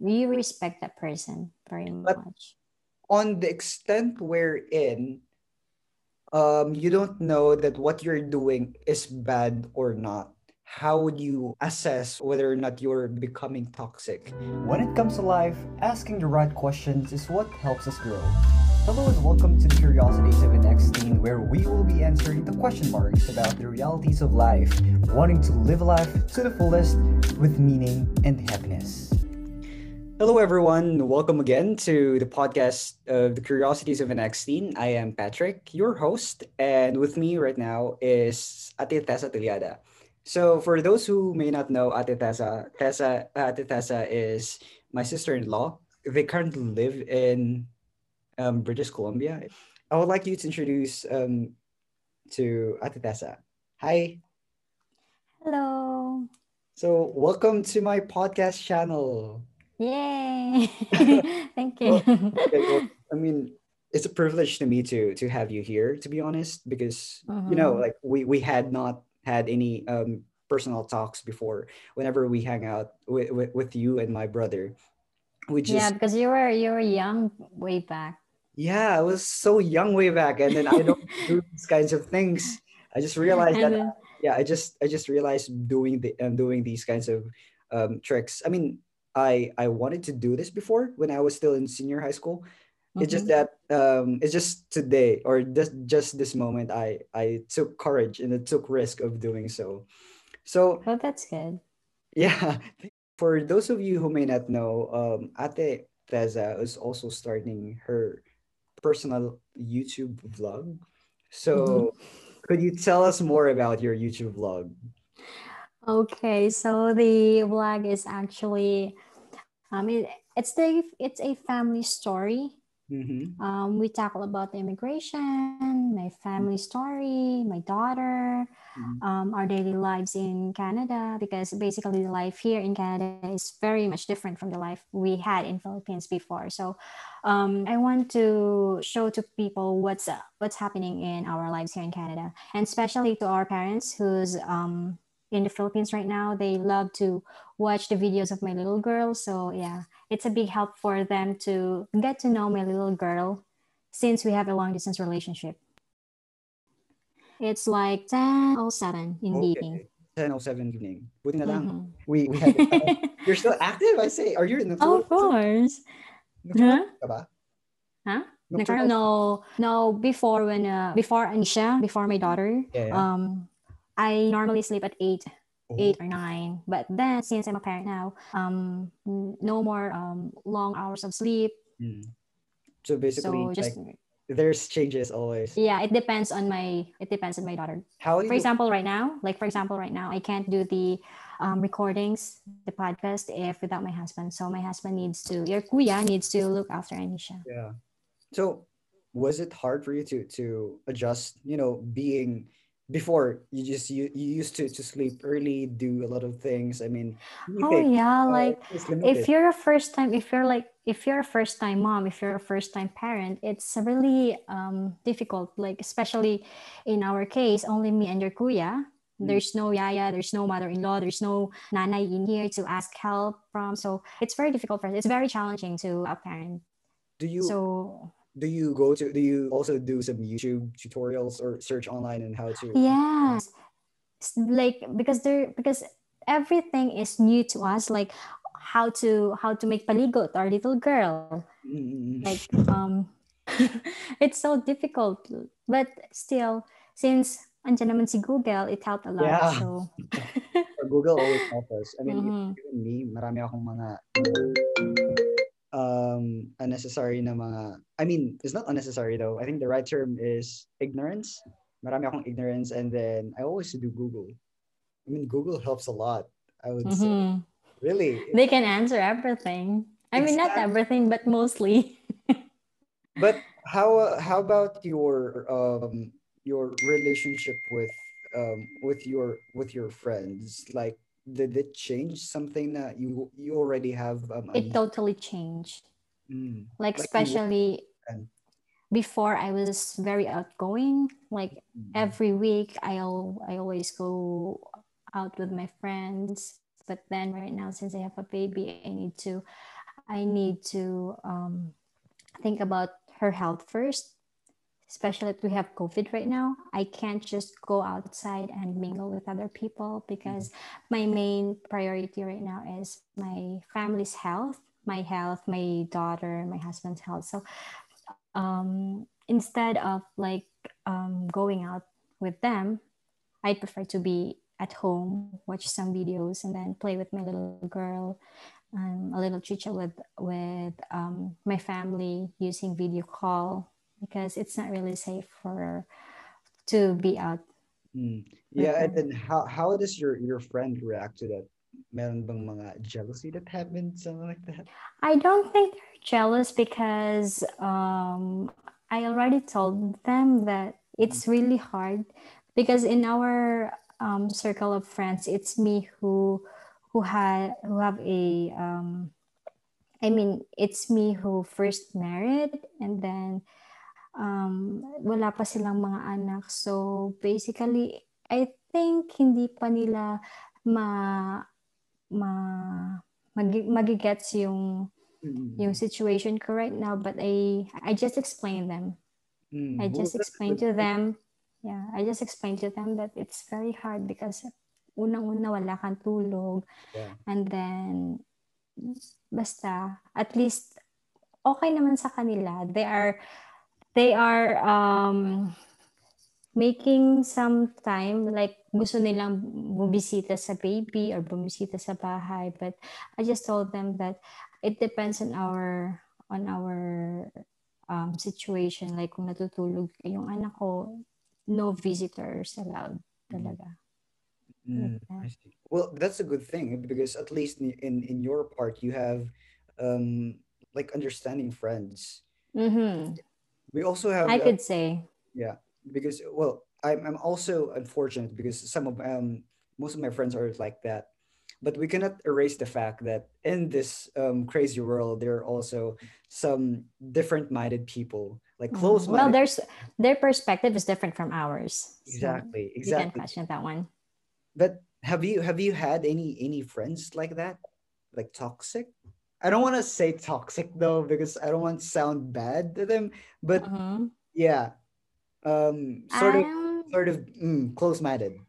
you respect that person very But- much. On the extent wherein um, you don't know that what you're doing is bad or not, how would you assess whether or not you're becoming toxic? When it comes to life, asking the right questions is what helps us grow. Hello and welcome to of an Ex-Teen, where we will be answering the question marks about the realities of life, wanting to live life to the fullest with meaning and happiness. Hello, everyone. Welcome again to the podcast of the Curiosities of an Ex-Teen. I am Patrick, your host, and with me right now is Ate Tessa Tiliada. So, for those who may not know Ate Tessa, Tessa Ate Tessa is my sister-in-law. They currently live in um, British Columbia. I would like you to introduce um, to Ate Tessa. Hi. Hello. So, welcome to my podcast channel. Yay. Thank you. Okay, well, I mean, it's a privilege to me to to have you here, to be honest, because you know, Mhm. like we we had not had any um personal talks before. Whenever we hang out with with, with you and my brother, we just yeah, because you were you were young way back. yeah, I was so young way back, and then I don't do these kinds of things. I just realized that then, yeah i just i just realized doing the um, doing these kinds of um, tricks i mean i i wanted to do this before when i was still in senior high school. It's just that um it's just today or just just this moment i i took courage and I took risk of doing so. So Oh, that's good. yeah for those of you who may not know um ate Tessa is also starting her personal youtube vlog. So could you tell us more about your youtube vlog Okay, so the vlog is actually um it, it's the it's a family story. mm-hmm. Um, we tackle about the immigration, my family story, my daughter, Mhm. um, our daily lives in Canada, because basically the life here in Canada is very much different from the life we had in Philippines before. So, um, I want to show to people what's uh, what's happening in our lives here in Canada, and especially to our parents who's um, in the Philippines right now. They love to watch the videos of my little girl. So yeah, it's a big help for them to get to know my little girl since we have a long distance relationship. It's like 10.07 in the evening. Okay. 10.07 evening. Buti na lang. Mhm. We, we had You're still active, I say. Are you in the of course. Huh? Huh? Nocturnal, no, no. Before when uh, before Anisha, before my daughter, Yeah, yeah. um, I normally sleep at eight, Oh, eight or nine. But then since I'm a parent now, um, no more um long hours of sleep. mm. So basically, So just like, there's changes always. yeah, it depends on my it depends on my daughter. How For example, right now, like for example, right now, I can't do the um, recordings, the podcast, if without my husband. So my husband needs to, your kuya needs to look after Anisha. Yeah. So was it hard for you to to adjust, you know, being before you just you, you used to to sleep early, do a lot of things. I mean, Oh anything, yeah, uh, like if you're a first time if you're like if you're a first time mom if you're a first time parent it's really um, difficult like especially in our case only me and your kuya. Mm. there's no yaya there's no mother-in-law there's no nanay in here to ask help from. So it's very difficult for us. It's very challenging to a parent. Do you so do you go to do you also do some YouTube tutorials or search online and how to yeah like because there because everything is new to us like how to how to make paligot our little girl Mm, like um it's so difficult but still since andyan naman si Google it helped a lot Yeah. so Google always helps us. I mean, Mhm. even me, marami akong mga um unnecessary na mga I mean, it's not unnecessary though. I think the right term is ignorance. Marami akong ignorance and then I always do Google. I mean, Google helps a lot. I would say. Mhm. Really. they can answer everything I mean not everything but mostly But how uh, how about your um your relationship with um with your with your friends? Like did it change something that you you already have um it totally changed Mm. like Like especially before I was very outgoing like Mm. every week I'll I always go out with my friends but then right now since I have a baby I need to I need to um, think about her health first, especially if we have COVID right now. I can't just go outside and mingle with other people because my main priority right now is my family's health, my health, my daughter, my husband's health. So um, instead of like um, going out with them, I prefer to be at home, watch some videos, and then play with my little girl, um, a little chicha with with um, my family using video call because it's not really safe for to be out. Mm. Yeah, and then how how does your your friend react to that? Meron bang mga jealousy that happened, something like that? I don't think they're jealous because um, I already told them that it's really hard because in our um, circle of friends, it's me who who had who have a um, I mean, it's me who first married and then um, wala pa silang mga anak. So basically, I think hindi pa nila ma ma magi, magigets yung yung Mm. situation ko right now but I I just explained them. Mm. I just explained to them. Yeah, I just explained to them that it's very hard because unang-una wala kang tulog Yeah. and then basta at least okay naman sa kanila. They are they are um making some time like gusto nilang bumisita sa baby or bumisita sa bahay but I just told them that it depends on our on our um, situation like kung natutulog yung anak ko no visitors allowed talaga Mm, like that. I see. Well, that's a good thing because at least in in, in your part you have um like understanding friends. Mhm. We also have I uh, could say yeah because well I'm I'm also unfortunate because some of um most of my friends are like that. But we cannot erase the fact that in this um, crazy world, there are also some different-minded people, like Mhm. well close-minded. there's their perspective is different from ours so Exactly, you can question that one But have you have you had any any friends like that? Like toxic? I don't want to say toxic though because I don't want to sound bad to them, but Mhm. yeah, um sort of um sort of mm, close-minded.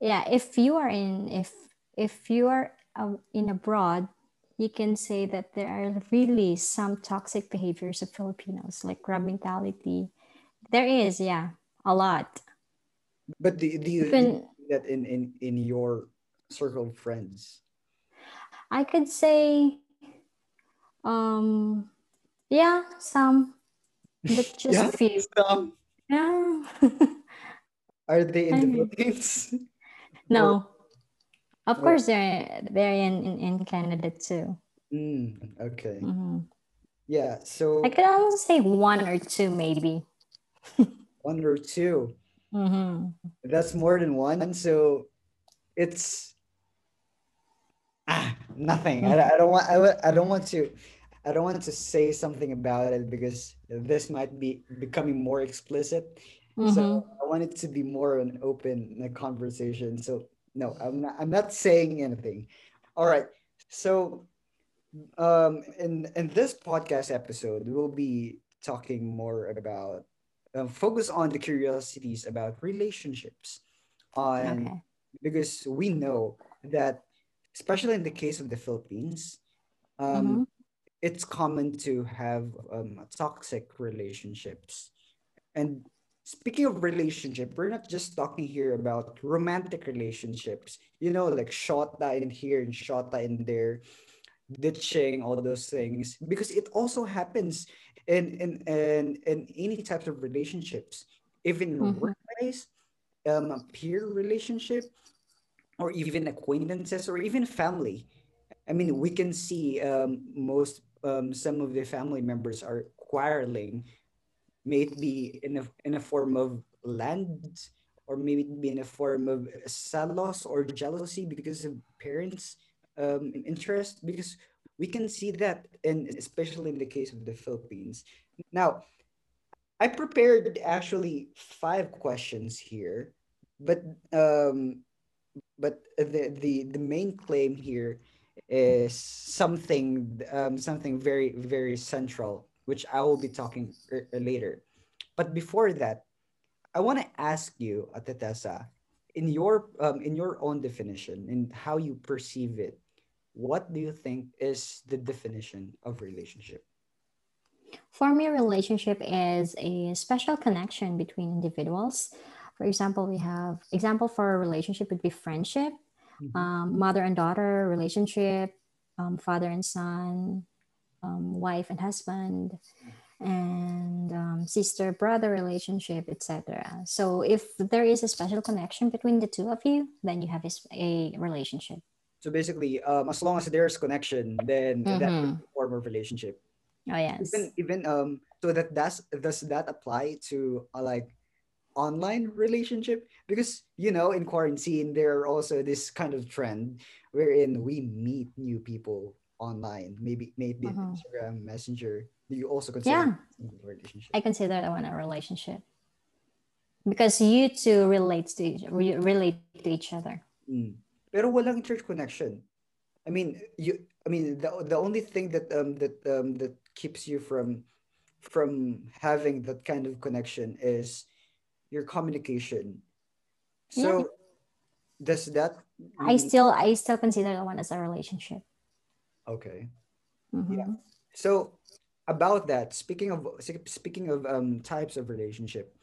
yeah if you are in if if you are uh, in abroad you can say that there are really some toxic behaviors of filipinos like crab mentality there is yeah a lot But do, do you, even that in, in in your circle of friends? i could say um yeah some but just Yeah, few some yeah are they in I the Philippines? no of course they're they're in in, in canada too mm, okay. hmm Yeah, so. i could also say one or two maybe one or two. hmm That's more than one. So it's nothing. I, I don't want I, I don't want to I don't want to say something about it because this might be becoming more explicit. So hmm I want it to be more an open conversation. So no, I'm not I'm not saying anything. All right. So um in in this podcast episode we'll be talking more about uh, focus on the curiosities about relationships on okay because we know that especially in the case of the philippines um hmm it's common to have um, toxic relationships. And speaking of relationship we're not just talking here about romantic relationships. You know like shota in here and shota in there ditching all those things. Because it also happens in in in, in any types of relationships. Even in hmm workplace um a peer relationship or even acquaintances or even family. I mean we can see um most um some of the family members are quarreling may it be in a in a form of land or maybe in a form of salos or jealousy because of parents um interest because we can see that and especially in the case of the philippines. Now i prepared actually five questions here but um but the the, the main claim here is something um, something very very central, which I will be talking er- er later. But before that, I want to ask you, Ate Tessa, in your um, in your own definition, in how you perceive it, what do you think is the definition of relationship? For me, relationship is a special connection between individuals. For example, we have example for a relationship would be friendship, Mhm. um, mother and daughter relationship, um, father and son, um, wife and husband, and um, sister brother relationship, etc. So if there is a special connection between the two of you, then you have a relationship. So basically, um, as long as there's connection, then Mhm. a form of relationship. Oh yes. Even even um, so that that's does that apply to uh, like online relationship? Because you know, in quarantine, there are also this kind of trend wherein we meet new people online. Maybe maybe Mhm. Instagram Messenger. Do you also consider Yeah. a relationship? I consider that one a relationship because you two relate to each, re- relate to each other. Mm. Pero walang church connection. I mean, you. I mean, the the only thing that um that um that keeps you from from having that kind of connection is your communication. So does that I still I still consider the one as a relationship. okay? Mhm. So about that, speaking of speaking of um types of relationship,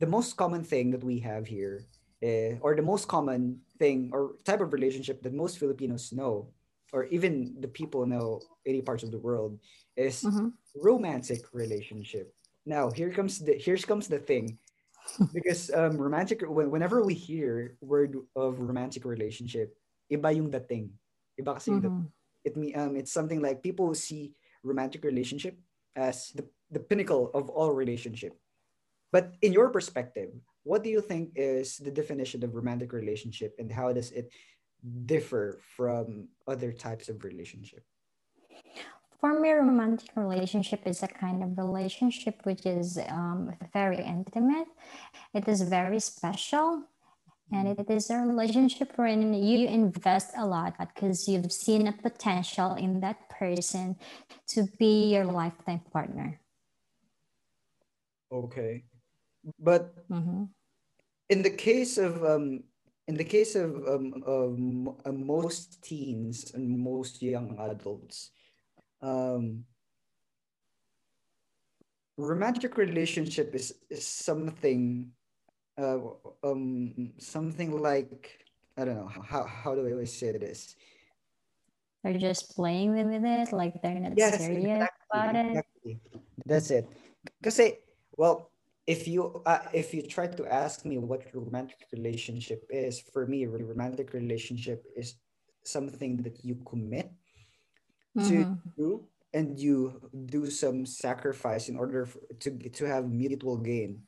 the most common thing that we have here, eh, or the most common thing or type of relationship that most Filipinos know, or even the people know any parts of the world, is Mhm. romantic relationship. Now here comes the here comes the thing, because um romantic whenever we hear word of romantic relationship, iba yung dating, iba kasi yung dating. Mhm. it me um it's something like people see romantic relationship as the, the pinnacle of all relationship. But in your perspective what do you think is the definition of romantic relationship and how does it differ from other types of relationship For me, romantic relationship is a kind of relationship which is um, very intimate. It is very special. And it is a relationship wherein you invest a lot because you've seen a potential in that person to be your lifetime partner. okay but Mhm. in the case of um in the case of um, of uh, most teens and most young adults um romantic relationship is, is something uh um something like i don't know how how do i always say this They're just playing with it, like they're not yes serious exactly, about it. exactly. that's it because well if you uh, if you try to ask me what romantic relationship is for me romantic relationship is something that you commit to Mhm. do and you do some sacrifice in order for, to to have mutual gain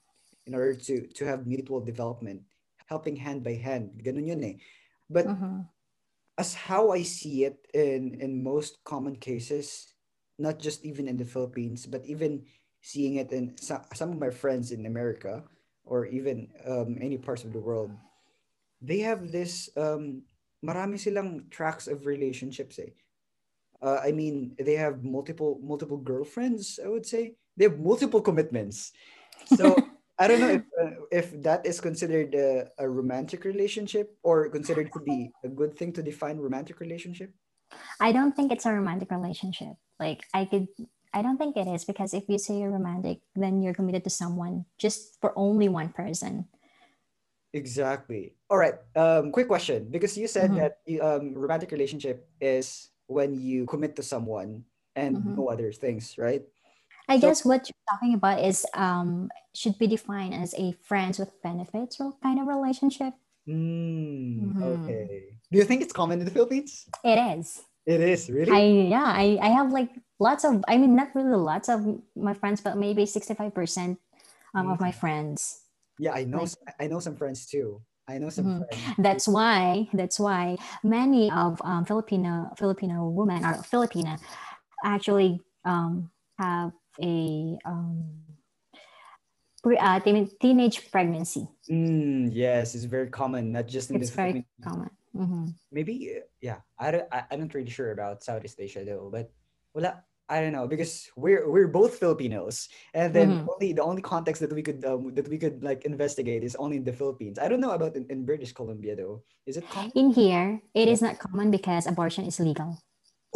in order to to have mutual development helping hand by hand ganun yun eh but Mhm. as how I see it in in most common cases, not just even in the Philippines, but even seeing it in some, some of my friends in America or even um, any parts of the world, they have this um, marami silang tracks of relationships eh. Uh, I mean, they have multiple multiple girlfriends. I would say they have multiple commitments. So I don't know if uh, if that is considered a, a romantic relationship or considered to be a good thing to define romantic relationship. I don't think it's a romantic relationship. Like I could I don't think it is because if you say you're romantic, then you're committed to someone just for only one person. Exactly. All right. Um, quick question because you said Mhm. that um, romantic relationship is when you commit to someone and Mhm. no other things, right? I So- guess what you're talking about is um should be defined as a friends with benefits or kind of relationship. Hmm. Mhm. Okay. Do you think it's common in the Philippines? It is. It is really. I yeah, I, I have like lots of I mean not really lots of my friends, but maybe 65% um, of my friends. yeah, I know. like- I know some friends too. I know some Mhm. friends. That's why that's why many of um, Filipino Filipino women or Filipina actually um, have a um, pre, uh, teen- teenage pregnancy. Mm, yes, it's very common, not just in It's the very Philippines. common. Mm-hmm. maybe yeah I I, i'm not really sure about southeast asia though but well i don't know because we're we're both filipinos and then Mhm. only the only context that we could um, that we could like investigate is only in the philippines i don't know about in, in british columbia though is it common In here, it is not common because abortion is legal.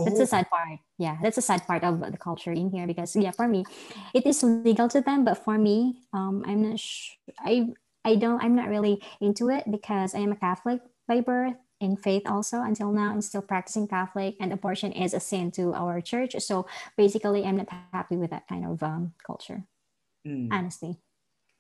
That's Oh, the sad part. Yeah, that's the sad part of the culture in here because yeah, for me, it is legal to them, but for me, um, I'm not. Sh- I I don't. I'm not really into it because I am a Catholic by birth in faith also until now. I'm still practicing Catholic, and abortion is a sin to our church. So basically, I'm not happy with that kind of um, culture. mm. Honestly.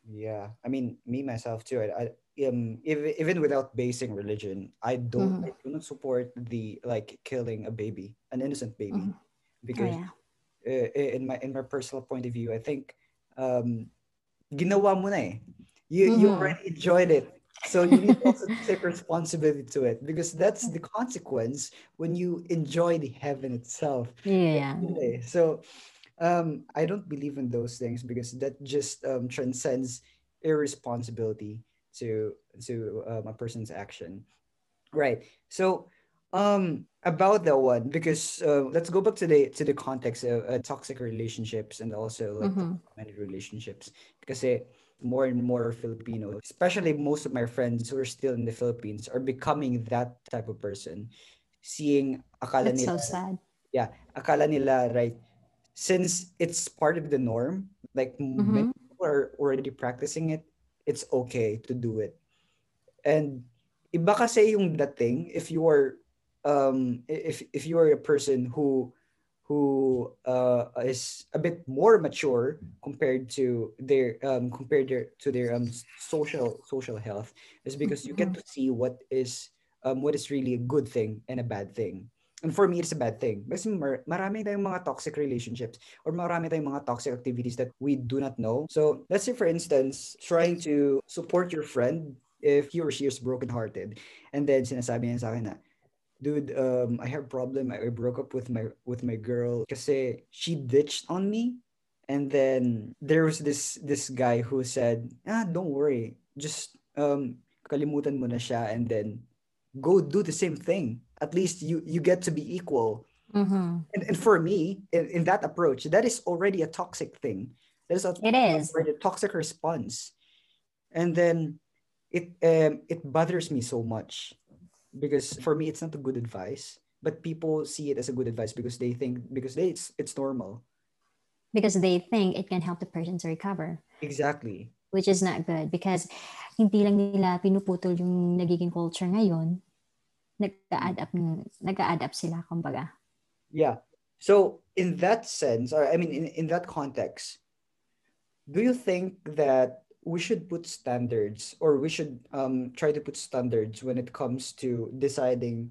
Yeah, I mean, me myself too. I, I um, even even without basing religion, I don't, Mhm. I do not support the like killing a baby, an innocent baby, Mhm. Oh because yeah. uh, in my in my personal point of view, I think um, ginawa mo na eh. You you Mhm. already enjoyed it, so you need also to take responsibility to it because that's the consequence when you enjoy the heaven itself. Yeah. So um, I don't believe in those things because that just um, transcends irresponsibility to to um, a person's action. Right. So um, about that one, because uh, let's go back to the to the context of uh, toxic relationships and also like Mhm. relationships. Because more and more Filipinos, especially most of my friends who are still in the Philippines, are becoming that type of person. Seeing akala That's so sad. yeah, akala nila, right, since it's part of the norm, like many Mhm. people are already practicing it, it's okay to do it. And iba kasi yung dating if you are um if if you are a person who who uh is a bit more mature compared to their um compared their, to their um social social health is because you get Mhm. to see what is um what is really a good thing and a bad thing. And for me, it's a bad thing. Kasi mar- marami tayong mga toxic relationships or marami tayong mga toxic activities that we do not know. So, let's say for instance, trying to support your friend if he or she is brokenhearted. And then sinasabi niya sa akin na, dude, um, I have a problem. I broke up with my with my girl kasi she ditched on me. And then there was this this guy who said, ah, don't worry. Just um, kalimutan mo na siya and then go do the same thing. At least you you get to be equal. Mhm. And, and for me, in, in that approach, that is already a toxic thing. That is a, It is. already a toxic response. And then it um, it bothers me so much because for me it's not a good advice, but people see it as a good advice because they think because they it's it's normal. because they think it can help the person to recover, Exactly. which is not good because hindi lang nila pinuputol yung nagiging culture ngayon, nag-add up, nag-add up sila, kumbaga. Yeah. So in that sense, or I mean in, in that context, do you think that we should put standards or we should um try to put standards when it comes to deciding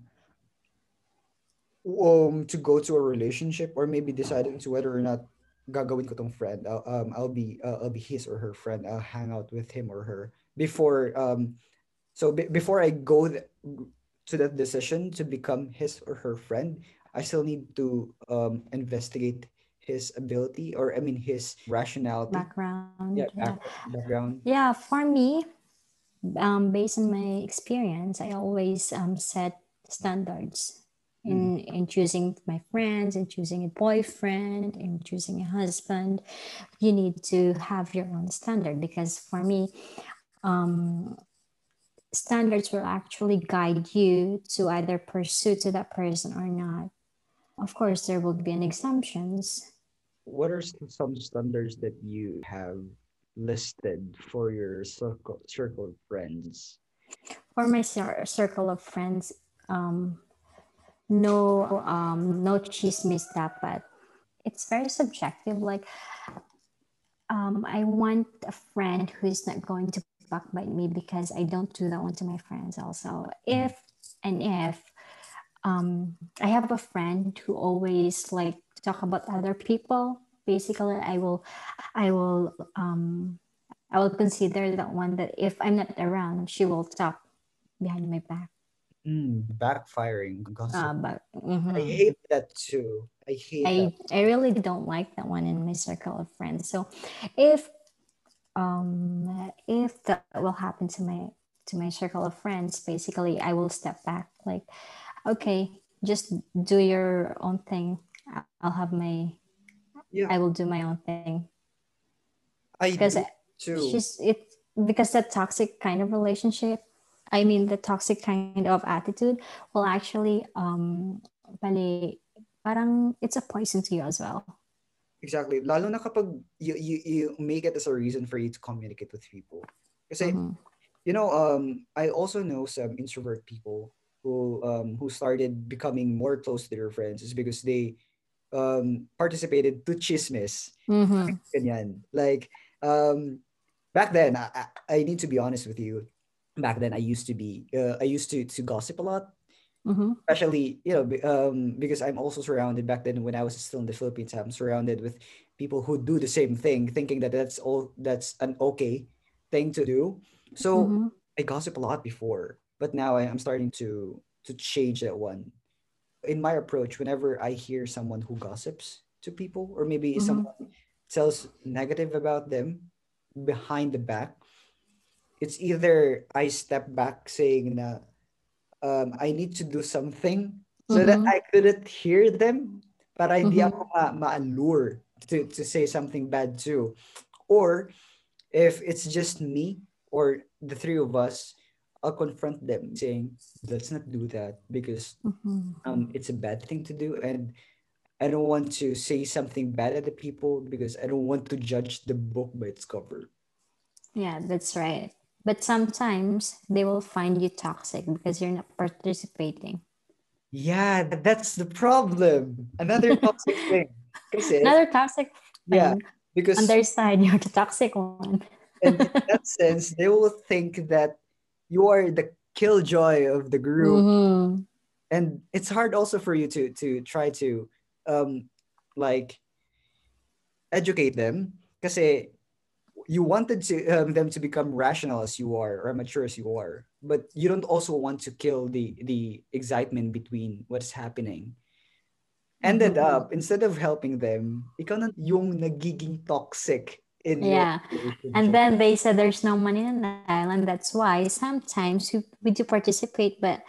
um to go to a relationship or maybe deciding to whether or not gagawin ko tong friend I'll, um I'll be uh, I'll be his or her friend I'll hang out with him or her before um so be- before I go th- to that decision to become his or her friend I still need to um investigate his ability or I mean his rationality Background. yeah Yeah. background Yeah, for me, um, based on my experience, I always um, set standards in, in choosing my friends, in choosing a boyfriend, in choosing a husband. You need to have your own standard because for me, um, standards will actually guide you to either pursue to that person or not. Of course, there will be an exemptions. What are some standards that you have listed for your circle circle of friends? For my cir- circle of friends, um, no um no chismis dapat it's very subjective. Like um i want a friend who's not going to backbite me because i don't do that one to my friends also. If and if um i have a friend who always like talk about other people basically i will i will um i will consider that one that if i'm not around she will talk behind my back. Mm, backfiring. Gossip. Uh, but i mhm. hate that too. I hate that. I I really don't like that one in my circle of friends. So if um if that will happen to my to my circle of friends basically i will step back like okay just do your own thing. I- i'll have my Yeah. i will do my own thing I because too. she's it because that toxic kind of relationship i mean the toxic kind of attitude will actually um bali, parang it's a poison to you as well Exactly. Lalo na kapag you, you, you make it as a reason for you to communicate with people. Kasi, Mhm. you know, um, I also know some introvert people who um who started becoming more close to their friends is because they um participated to chismes. Mhm. Ganyan. Like, um, back then, I, I need to be honest with you. Back then, I used to be, uh, I used to to gossip a lot. Mhm. especially you know um because i'm also surrounded back then when i was still in the philippines i'm surrounded with people who do the same thing thinking that that's all that's an okay thing to do so Mhm. i gossip a lot before but now I, i'm starting to to change that one in my approach whenever i hear someone who gossips to people or maybe Mhm. someone tells negative about them behind the back it's either i step back saying na um, I need to do something so that Mhm. I couldn't hear them para hindi Mhm. ako ma- ma-allure to, to say something bad too. Or if it's just me or the three of us, I'll confront them saying, let's not do that because Mhm. um, it's a bad thing to do and I don't want to say something bad at the people because I don't want to judge the book by its cover. Yeah, that's right. But sometimes they will find you toxic because you're not participating. Yeah, that's the problem. Another toxic thing. Another toxic yeah, because On their side, you're the toxic one. and in that sense, they will think that you are the killjoy of the group, Mhm. and it's hard also for you to to try to um like educate them because you wanted to um, them to become rational as you are or mature as you are, but you don't also want to kill the the excitement between what's happening. Ended Mhm. up instead of helping them, ikaw na yung nagiging toxic Yeah. And then they said there's no money in the island. That's why sometimes we, we do participate. But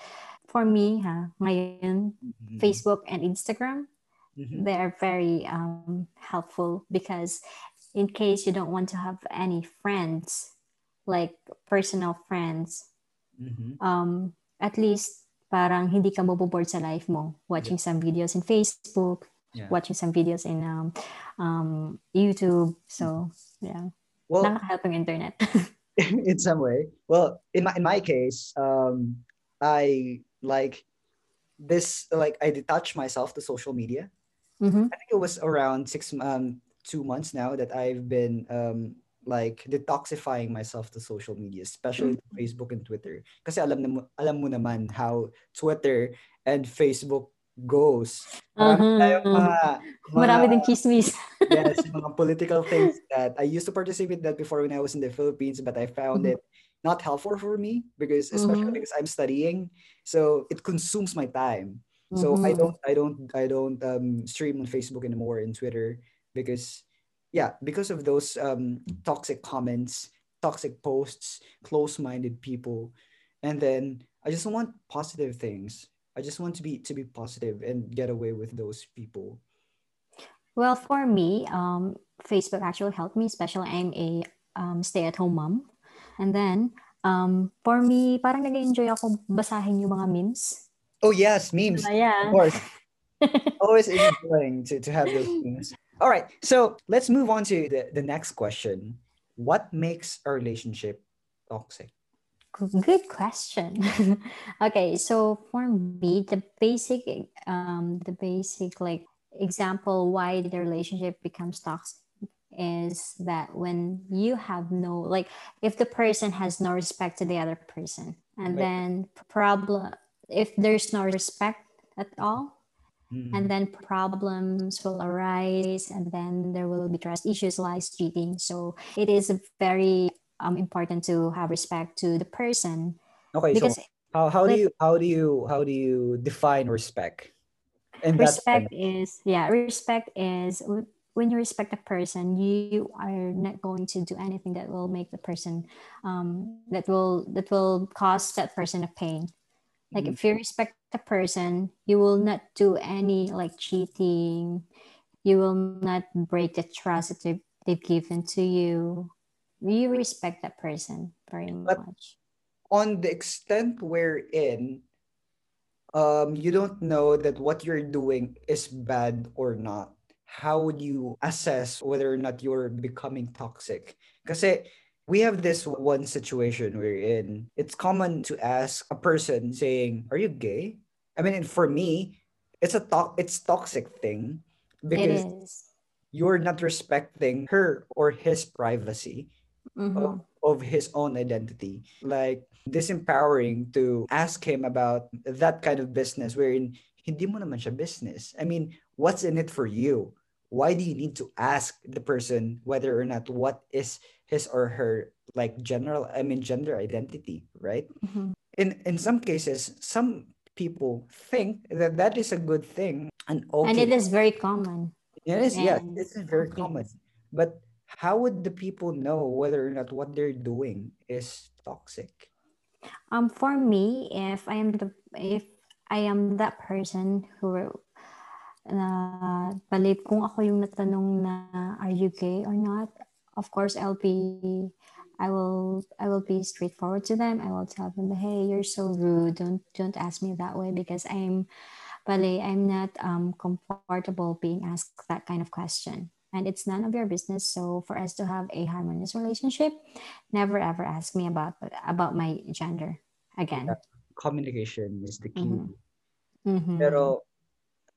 for me, ha, ngayon, Mhm. Facebook and Instagram, Mhm. they are very um, helpful because in case you don't want to have any friends, like personal friends, Mhm. um, at least parang hindi ka maboboard sa life mo watching some videos in Facebook, Yeah. watching some videos in um, um, YouTube. So, yeah, Well, nakaka-help internet. in some way. Well, in my in my case, um, I like this. Like I detach myself to social media. Mhm. I think it was around six um two months now that I've been um like detoxifying myself to social media, especially to Facebook and Twitter. Kasi alam na alam mo naman how Twitter and Facebook goes. Marami Uh-huh. tayong mga, mga Marami chismis. yes, mga political things that I used to participate in that before when I was in the Philippines, but I found Mhm. it not helpful for me because especially Mhm. because I'm studying, so it consumes my time. So I don't I don't I don't um stream on Facebook anymore and Twitter because yeah, because of those um toxic comments, toxic posts, close-minded people. And then I just want positive things. I just want to be to be positive and get away with those people. Well, for me, um, Facebook actually helped me, especially I'm a um, stay-at-home mom. And then, um, for me, parang nag-enjoy ako basahin yung mga memes. Oh yes, memes. Diba? Yeah. Of course. Always enjoying to, to have those memes. All right. So let's move on to the, the next question. What makes a relationship toxic? Good question. okay, so for me, the basic, um, the basic like example why the relationship becomes toxic is that when you have no like if the person has no respect to the other person and Right. then problem if there's no respect at all Mhm. and then problems will arise and then there will be trust issues lies cheating so it is a very um, important to have respect to the person okay, because so how, how do you how do you how do you define respect? And respect is yeah respect is when you respect a person you are not going to do anything that will make the person um, that will that will cause that person a pain like Mhm. if you respect the person you will not do any like cheating you will not break the trust that they've, they've given to you you respect that person very But- much. on the extent wherein um you don't know that what you're doing is bad or not how would you assess whether or not you're becoming toxic? Because we have this one situation we're in. it's common to ask a person saying are you gay? I mean for me it's a to- it's toxic thing because you're not respecting her or his privacy Mhm. of, of his own identity. Like disempowering to ask him about that kind of business wherein hindi mo naman siya business. I mean, what's in it for you? Why do you need to ask the person whether or not what is his or her like general I mean gender identity, right? Mhm. In in some cases, some people think that that is a good thing and okay. and it is very common It is, yes, this is very common. But how would the people know whether or not what they're doing is toxic? Um, for me, if I am the if I am that person who na balik kung ako yung natanong na are you gay or not, of course I'll be I will I will be straightforward to them. I will tell them, hey, you're so rude. Don't don't ask me that way because I'm bale, I'm not um comfortable being asked that kind of question. And it's none of your business. So for us to have a harmonious relationship, never ever ask me about about my gender again. Communication is the key. Mhm. Mhm. Pero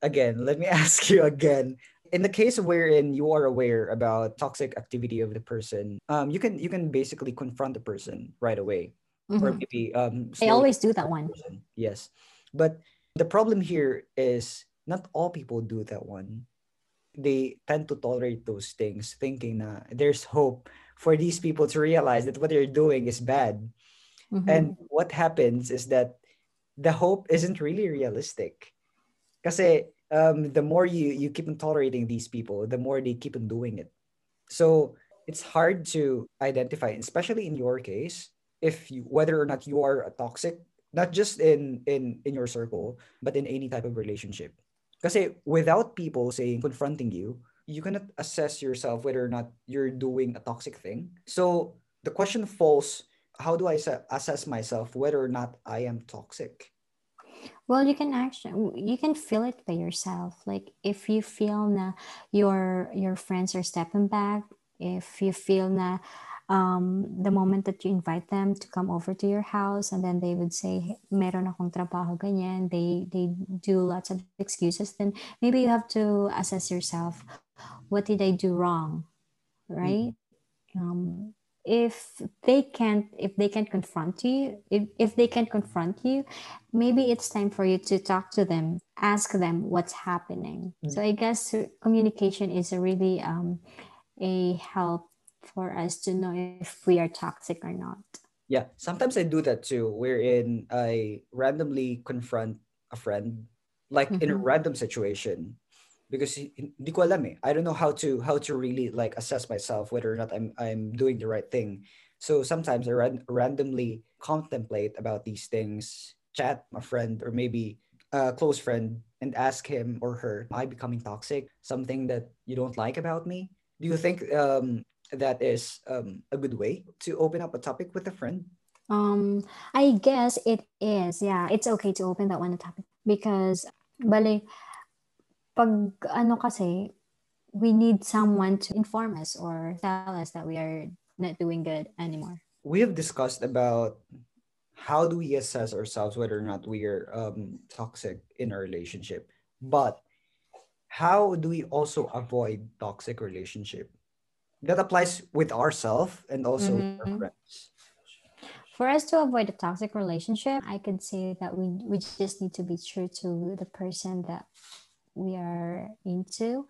again, let me ask you again. In the case wherein you are aware about toxic activity of the person, um, you can you can basically confront the person right away, or Mhm. maybe um. I always do that one. person. Yes. But the problem here is not all people do that one. They tend to tolerate those things, thinking that there's hope for these people to realize that what they're doing is bad. Mhm. And what happens is that the hope isn't really realistic. Because um, the more you, you keep on tolerating these people, the more they keep on doing it. So it's hard to identify, especially in your case, if you, whether or not you are a toxic, not just in in in your circle, but in any type of relationship. Because without people saying confronting you, you cannot assess yourself whether or not you're doing a toxic thing. So the question falls: How do I assess myself whether or not I am toxic? Well, you can actually you can feel it by yourself. Like if you feel na your your friends are stepping back, if you feel na um, the moment that you invite them to come over to your house and then they would say, meron akong trabaho ganyan, they they do lots of excuses, then maybe you have to assess yourself, what did I do wrong, right? Um, if they can't if they can't confront you if, if they can't confront you maybe it's time for you to talk to them ask them what's happening. So i guess communication is a really um, a help for us to know if we are toxic or not Yeah, sometimes I do that too, wherein I randomly confront a friend, like in a Mhm. random situation, because hindi ko alam eh. I don't know how to how to really like assess myself whether or not I'm I'm doing the right thing. So sometimes I ran- randomly contemplate about these things, chat a friend or maybe a close friend, and ask him or her, "Am I becoming toxic? Something that you don't like about me?" Do you think um that is um, a good way to open up a topic with a friend? Um, I guess it is. Yeah, it's okay to open that one topic because bale pag ano kasi we need someone to inform us or tell us that we are not doing good anymore. We have discussed about how do we assess ourselves whether or not we are um, toxic in a relationship, but how do we also avoid toxic relationship? That applies with ourselves and also with our friends. For us to avoid a toxic relationship, I could say that we we just need to be true to the person that we are into.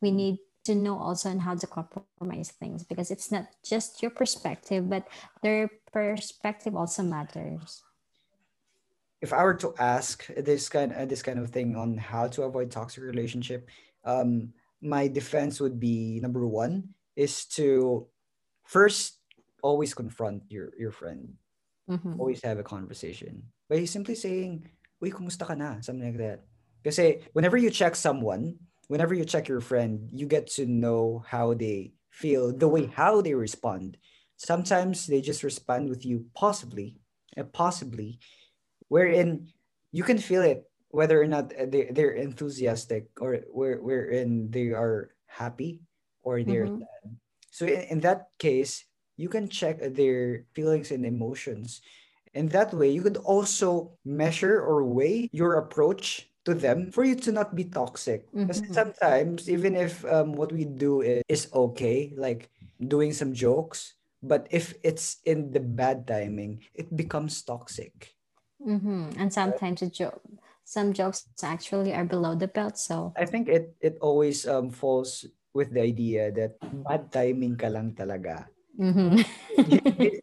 We need to know also on how to compromise things because it's not just your perspective, but their perspective also matters. If I were to ask this kind uh, this kind of thing on how to avoid toxic relationship, um, my defense would be number one is to first always confront your your friend. Mhm. Always have a conversation by simply saying, "Uy, kumusta ka na?" Something like that. Because whenever you check someone, whenever you check your friend, you get to know how they feel, the way how they respond. Sometimes they just respond with you possibly, and possibly, wherein you can feel it whether or not uh, they, they're enthusiastic or where wherein they are happy or they're Mhm. sad. So in, in that case, you can check their feelings and emotions. And that way, you could also measure or weigh your approach to them for you to not be toxic. Because Mhm. sometimes, even if um, what we do is, is okay, like doing some jokes, but if it's in the bad timing, it becomes toxic. Mhm. And sometimes a joke, some jokes actually are below the belt. So I think it it always um falls with the idea that bad timing ka lang talaga. mhm.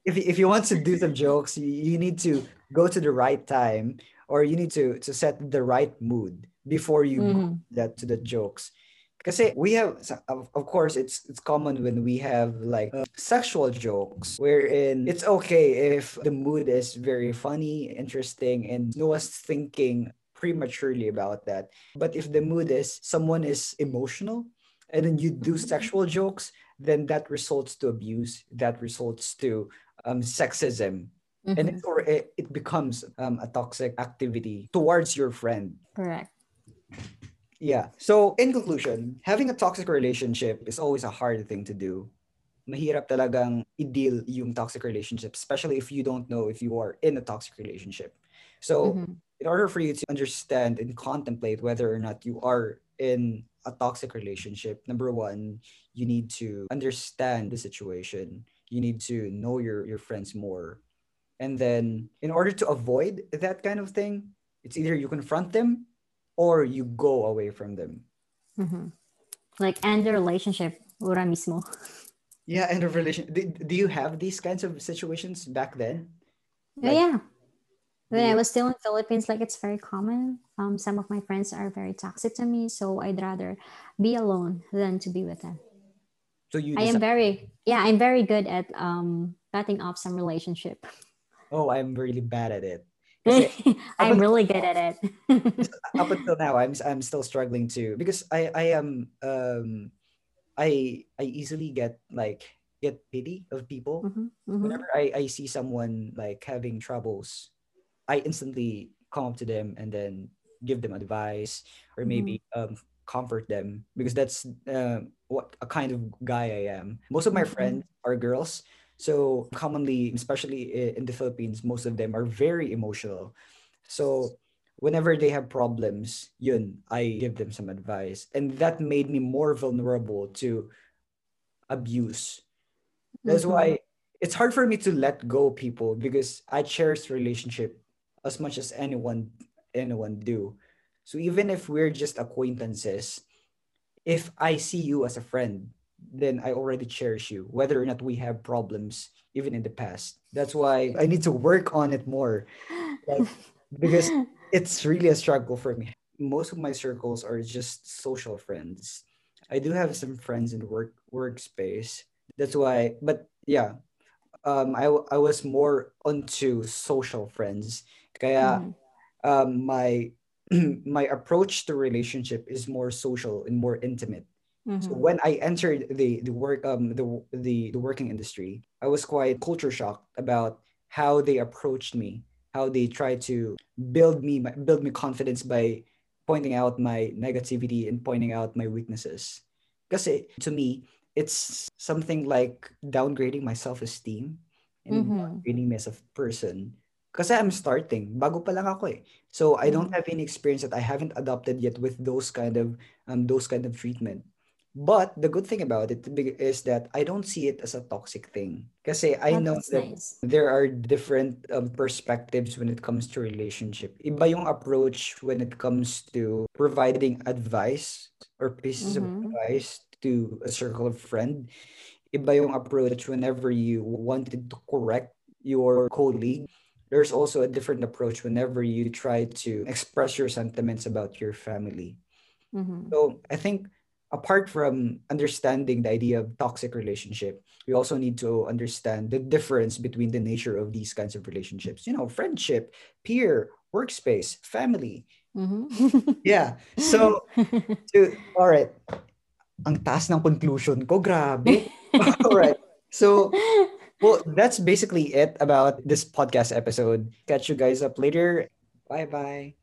If, if you want to do some jokes, you, you need to go to the right time or you need to to set the right mood before you Mhm. that to the jokes. Because we have, of, of course, it's it's common when we have like uh, sexual jokes, wherein it's okay if the mood is very funny, interesting, and no one's thinking prematurely about that. But if the mood is someone is emotional, and then you do sexual jokes, then that results to abuse. That results to um, sexism, and Mhm. it, or it, it becomes um, a toxic activity towards your friend. Correct. Yeah. So, in conclusion, having a toxic relationship is always a hard thing to do. Mahirap talagang i-deal yung toxic relationship, especially if you don't know if you are in a toxic relationship. So, Mhm. in order for you to understand and contemplate whether or not you are in a toxic relationship, number one, you need to understand the situation. You need to know your, your friends more. And then, in order to avoid that kind of thing, it's either you confront them or you go away from them. Mhm. Like end the relationship. Ura mismo. Yeah, end of relation. Do, do you have these kinds of situations back then? Yeah, Like, yeah. When I was still in Philippines, like it's very common. Um, some of my friends are very toxic to me, so I'd rather be alone than to be with them. So you I am very, yeah, I'm very good at um cutting off some relationship. oh, I'm really bad at it. I'm really good at it. up until now, I'm I'm still struggling too because I I am um I I easily get like get pity of people Mhm, mhm, whenever I I see someone like having troubles. I instantly come up to them and then give them advice or mhm, maybe um, comfort them because that's uh, what a kind of guy I am. Most of my mhm, friends are girls, so commonly, especially in the Philippines, most of them are very emotional. So whenever they have problems, yun, I give them some advice, and that made me more vulnerable to abuse. That's mhm, why it's hard for me to let go people because I cherish relationship as much as anyone anyone do. So even if we're just acquaintances, if I see you as a friend, then I already cherish you, whether or not we have problems even in the past. That's why I need to work on it more. Like because it's really a struggle for me. Most of my circles are just social friends. I do have some friends in the work workspace. That's why, but yeah, um, I I was more onto social friends. Kaya mhm, um, my my approach to relationship is more social and more intimate. So mhm, when I entered the the work um the the the working industry, I was quite culture shocked about how they approached me, how they tried to build me build me confidence by pointing out my negativity and pointing out my weaknesses. Because to me, it's something like downgrading my self-esteem and mhm, downgrading me as a person. Kasi I'm starting, bago pa lang ako eh. So I don't mhm, have any experience that I haven't adopted yet with those kind of um those kind of treatment. But the good thing about it is that I don't see it as a toxic thing. Kasi I Oh, know that nice. there are different um, perspectives when it comes to relationship. Iba yung approach when it comes to providing advice or pieces of Mhm, advice to a circle of friend. Iba yung approach whenever you wanted to correct your colleague. There's also a different approach whenever you try to express your sentiments about your family. mhm, So I think apart from understanding the idea of toxic relationship, we also need to understand the difference between the nature of these kinds of relationships. You know, friendship, peer, workspace, family. Mhm. Yeah. So, to, all right. Ang taas ng conclusion ko, grabe. all right. So, well, that's basically it about this podcast episode. Catch you guys up later. Bye bye.